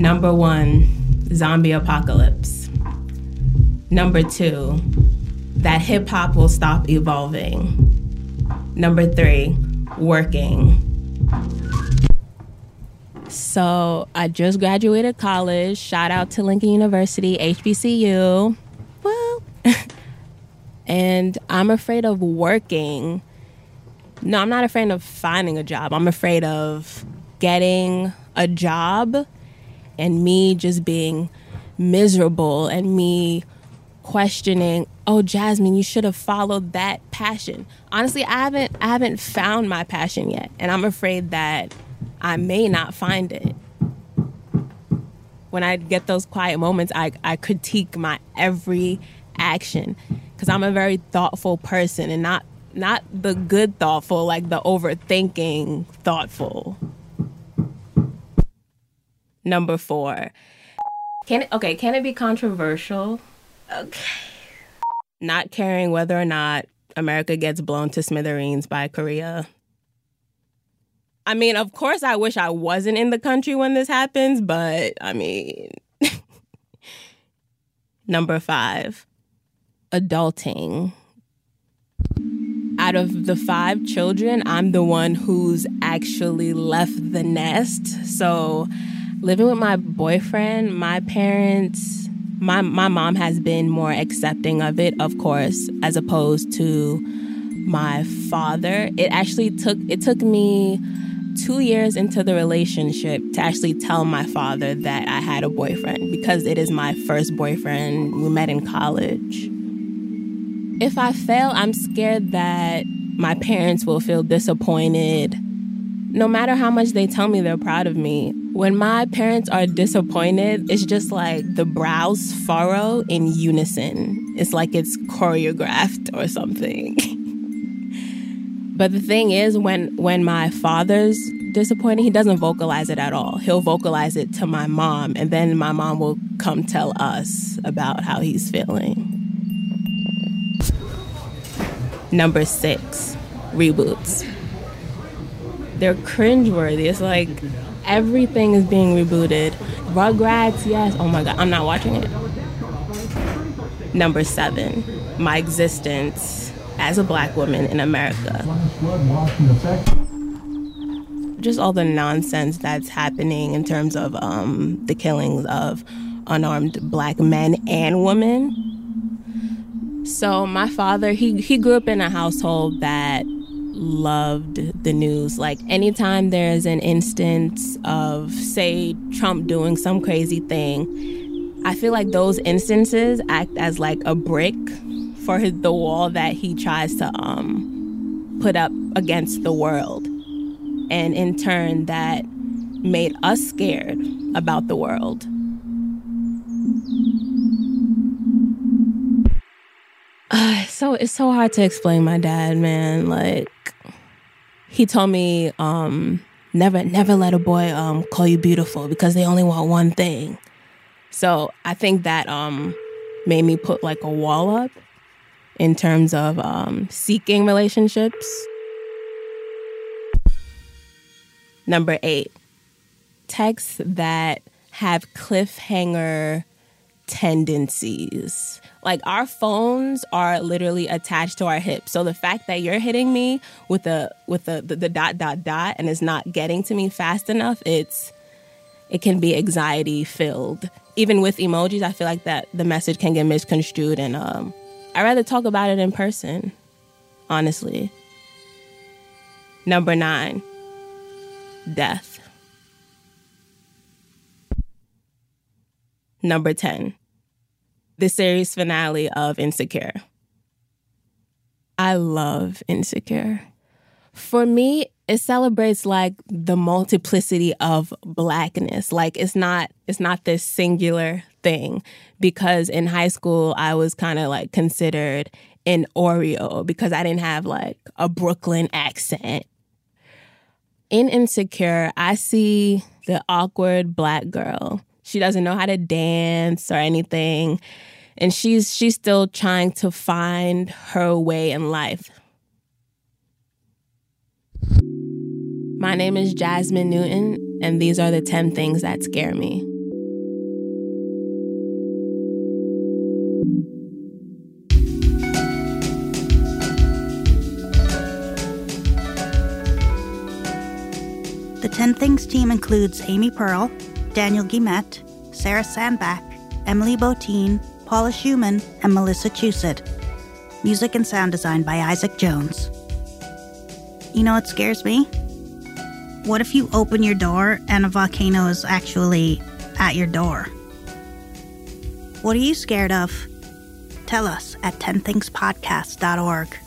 Number one, zombie apocalypse. Number two, that hip hop will stop evolving. Number three, working. So I just graduated college. Shout out to Lincoln University, HBCU. Well, and I'm afraid of working. No, I'm not afraid of finding a job. I'm afraid of getting a job and me just being miserable and me questioning oh jasmine you should have followed that passion. Honestly i haven't i haven't found my passion yet and i'm afraid that i may not find it. When i get those quiet moments i, I critique my every action because i'm a very thoughtful person and not not the good thoughtful like the overthinking thoughtful Number four. Can it, okay, can it be controversial? Okay. Not caring whether or not America gets blown to smithereens by Korea. I mean, of course, I wish I wasn't in the country when this happens, but I mean. Number five, adulting. Out of the five children, I'm the one who's actually left the nest. So living with my boyfriend, my parents, my my mom has been more accepting of it, of course, as opposed to my father. It actually took it took me 2 years into the relationship to actually tell my father that I had a boyfriend because it is my first boyfriend. We met in college. If I fail, I'm scared that my parents will feel disappointed no matter how much they tell me they're proud of me, when my parents are disappointed, it's just like the brows furrow in unison. It's like it's choreographed or something. but the thing is when when my father's disappointed, he doesn't vocalize it at all. He'll vocalize it to my mom and then my mom will come tell us about how he's feeling. Number 6, reboots they're cringeworthy. It's like everything is being rebooted. Rugrats, yes. Oh my god, I'm not watching it. Number seven, my existence as a black woman in America. Just all the nonsense that's happening in terms of um, the killings of unarmed black men and women. So my father, he he grew up in a household that loved the news. Like anytime there's an instance of, say, Trump doing some crazy thing, I feel like those instances act as like a brick for his, the wall that he tries to um, put up against the world. And in turn, that made us scared about the world. Uh, so it's so hard to explain my dad, man. Like he told me, um, never never let a boy um call you beautiful because they only want one thing. So I think that um made me put like a wall up in terms of um seeking relationships. Number eight, texts that have cliffhanger tendencies. Like our phones are literally attached to our hips. So the fact that you're hitting me with the with the, the, the dot dot dot and it's not getting to me fast enough, it's it can be anxiety filled. Even with emojis, I feel like that the message can get misconstrued and um I'd rather talk about it in person, honestly. Number nine, death. Number 10, the series finale of Insecure. I love Insecure. For me, it celebrates like the multiplicity of blackness. Like it's not it's not this singular thing because in high school I was kind of like considered an Oreo because I didn't have like a Brooklyn accent. In Insecure, I see the awkward black girl. She doesn't know how to dance or anything, and she's she's still trying to find her way in life. My name is Jasmine Newton, and these are the 10 things that scare me. The 10 Things team includes Amy Pearl, Daniel Guimet, Sarah Sandbach, Emily Botein, Paula Szuchman, and Melissa Chusett. Music and sound design by Isaac Jones. You know what scares me? What if you open your door and a volcano is actually at your door? What are you scared of? Tell us at 10thingspodcast.org.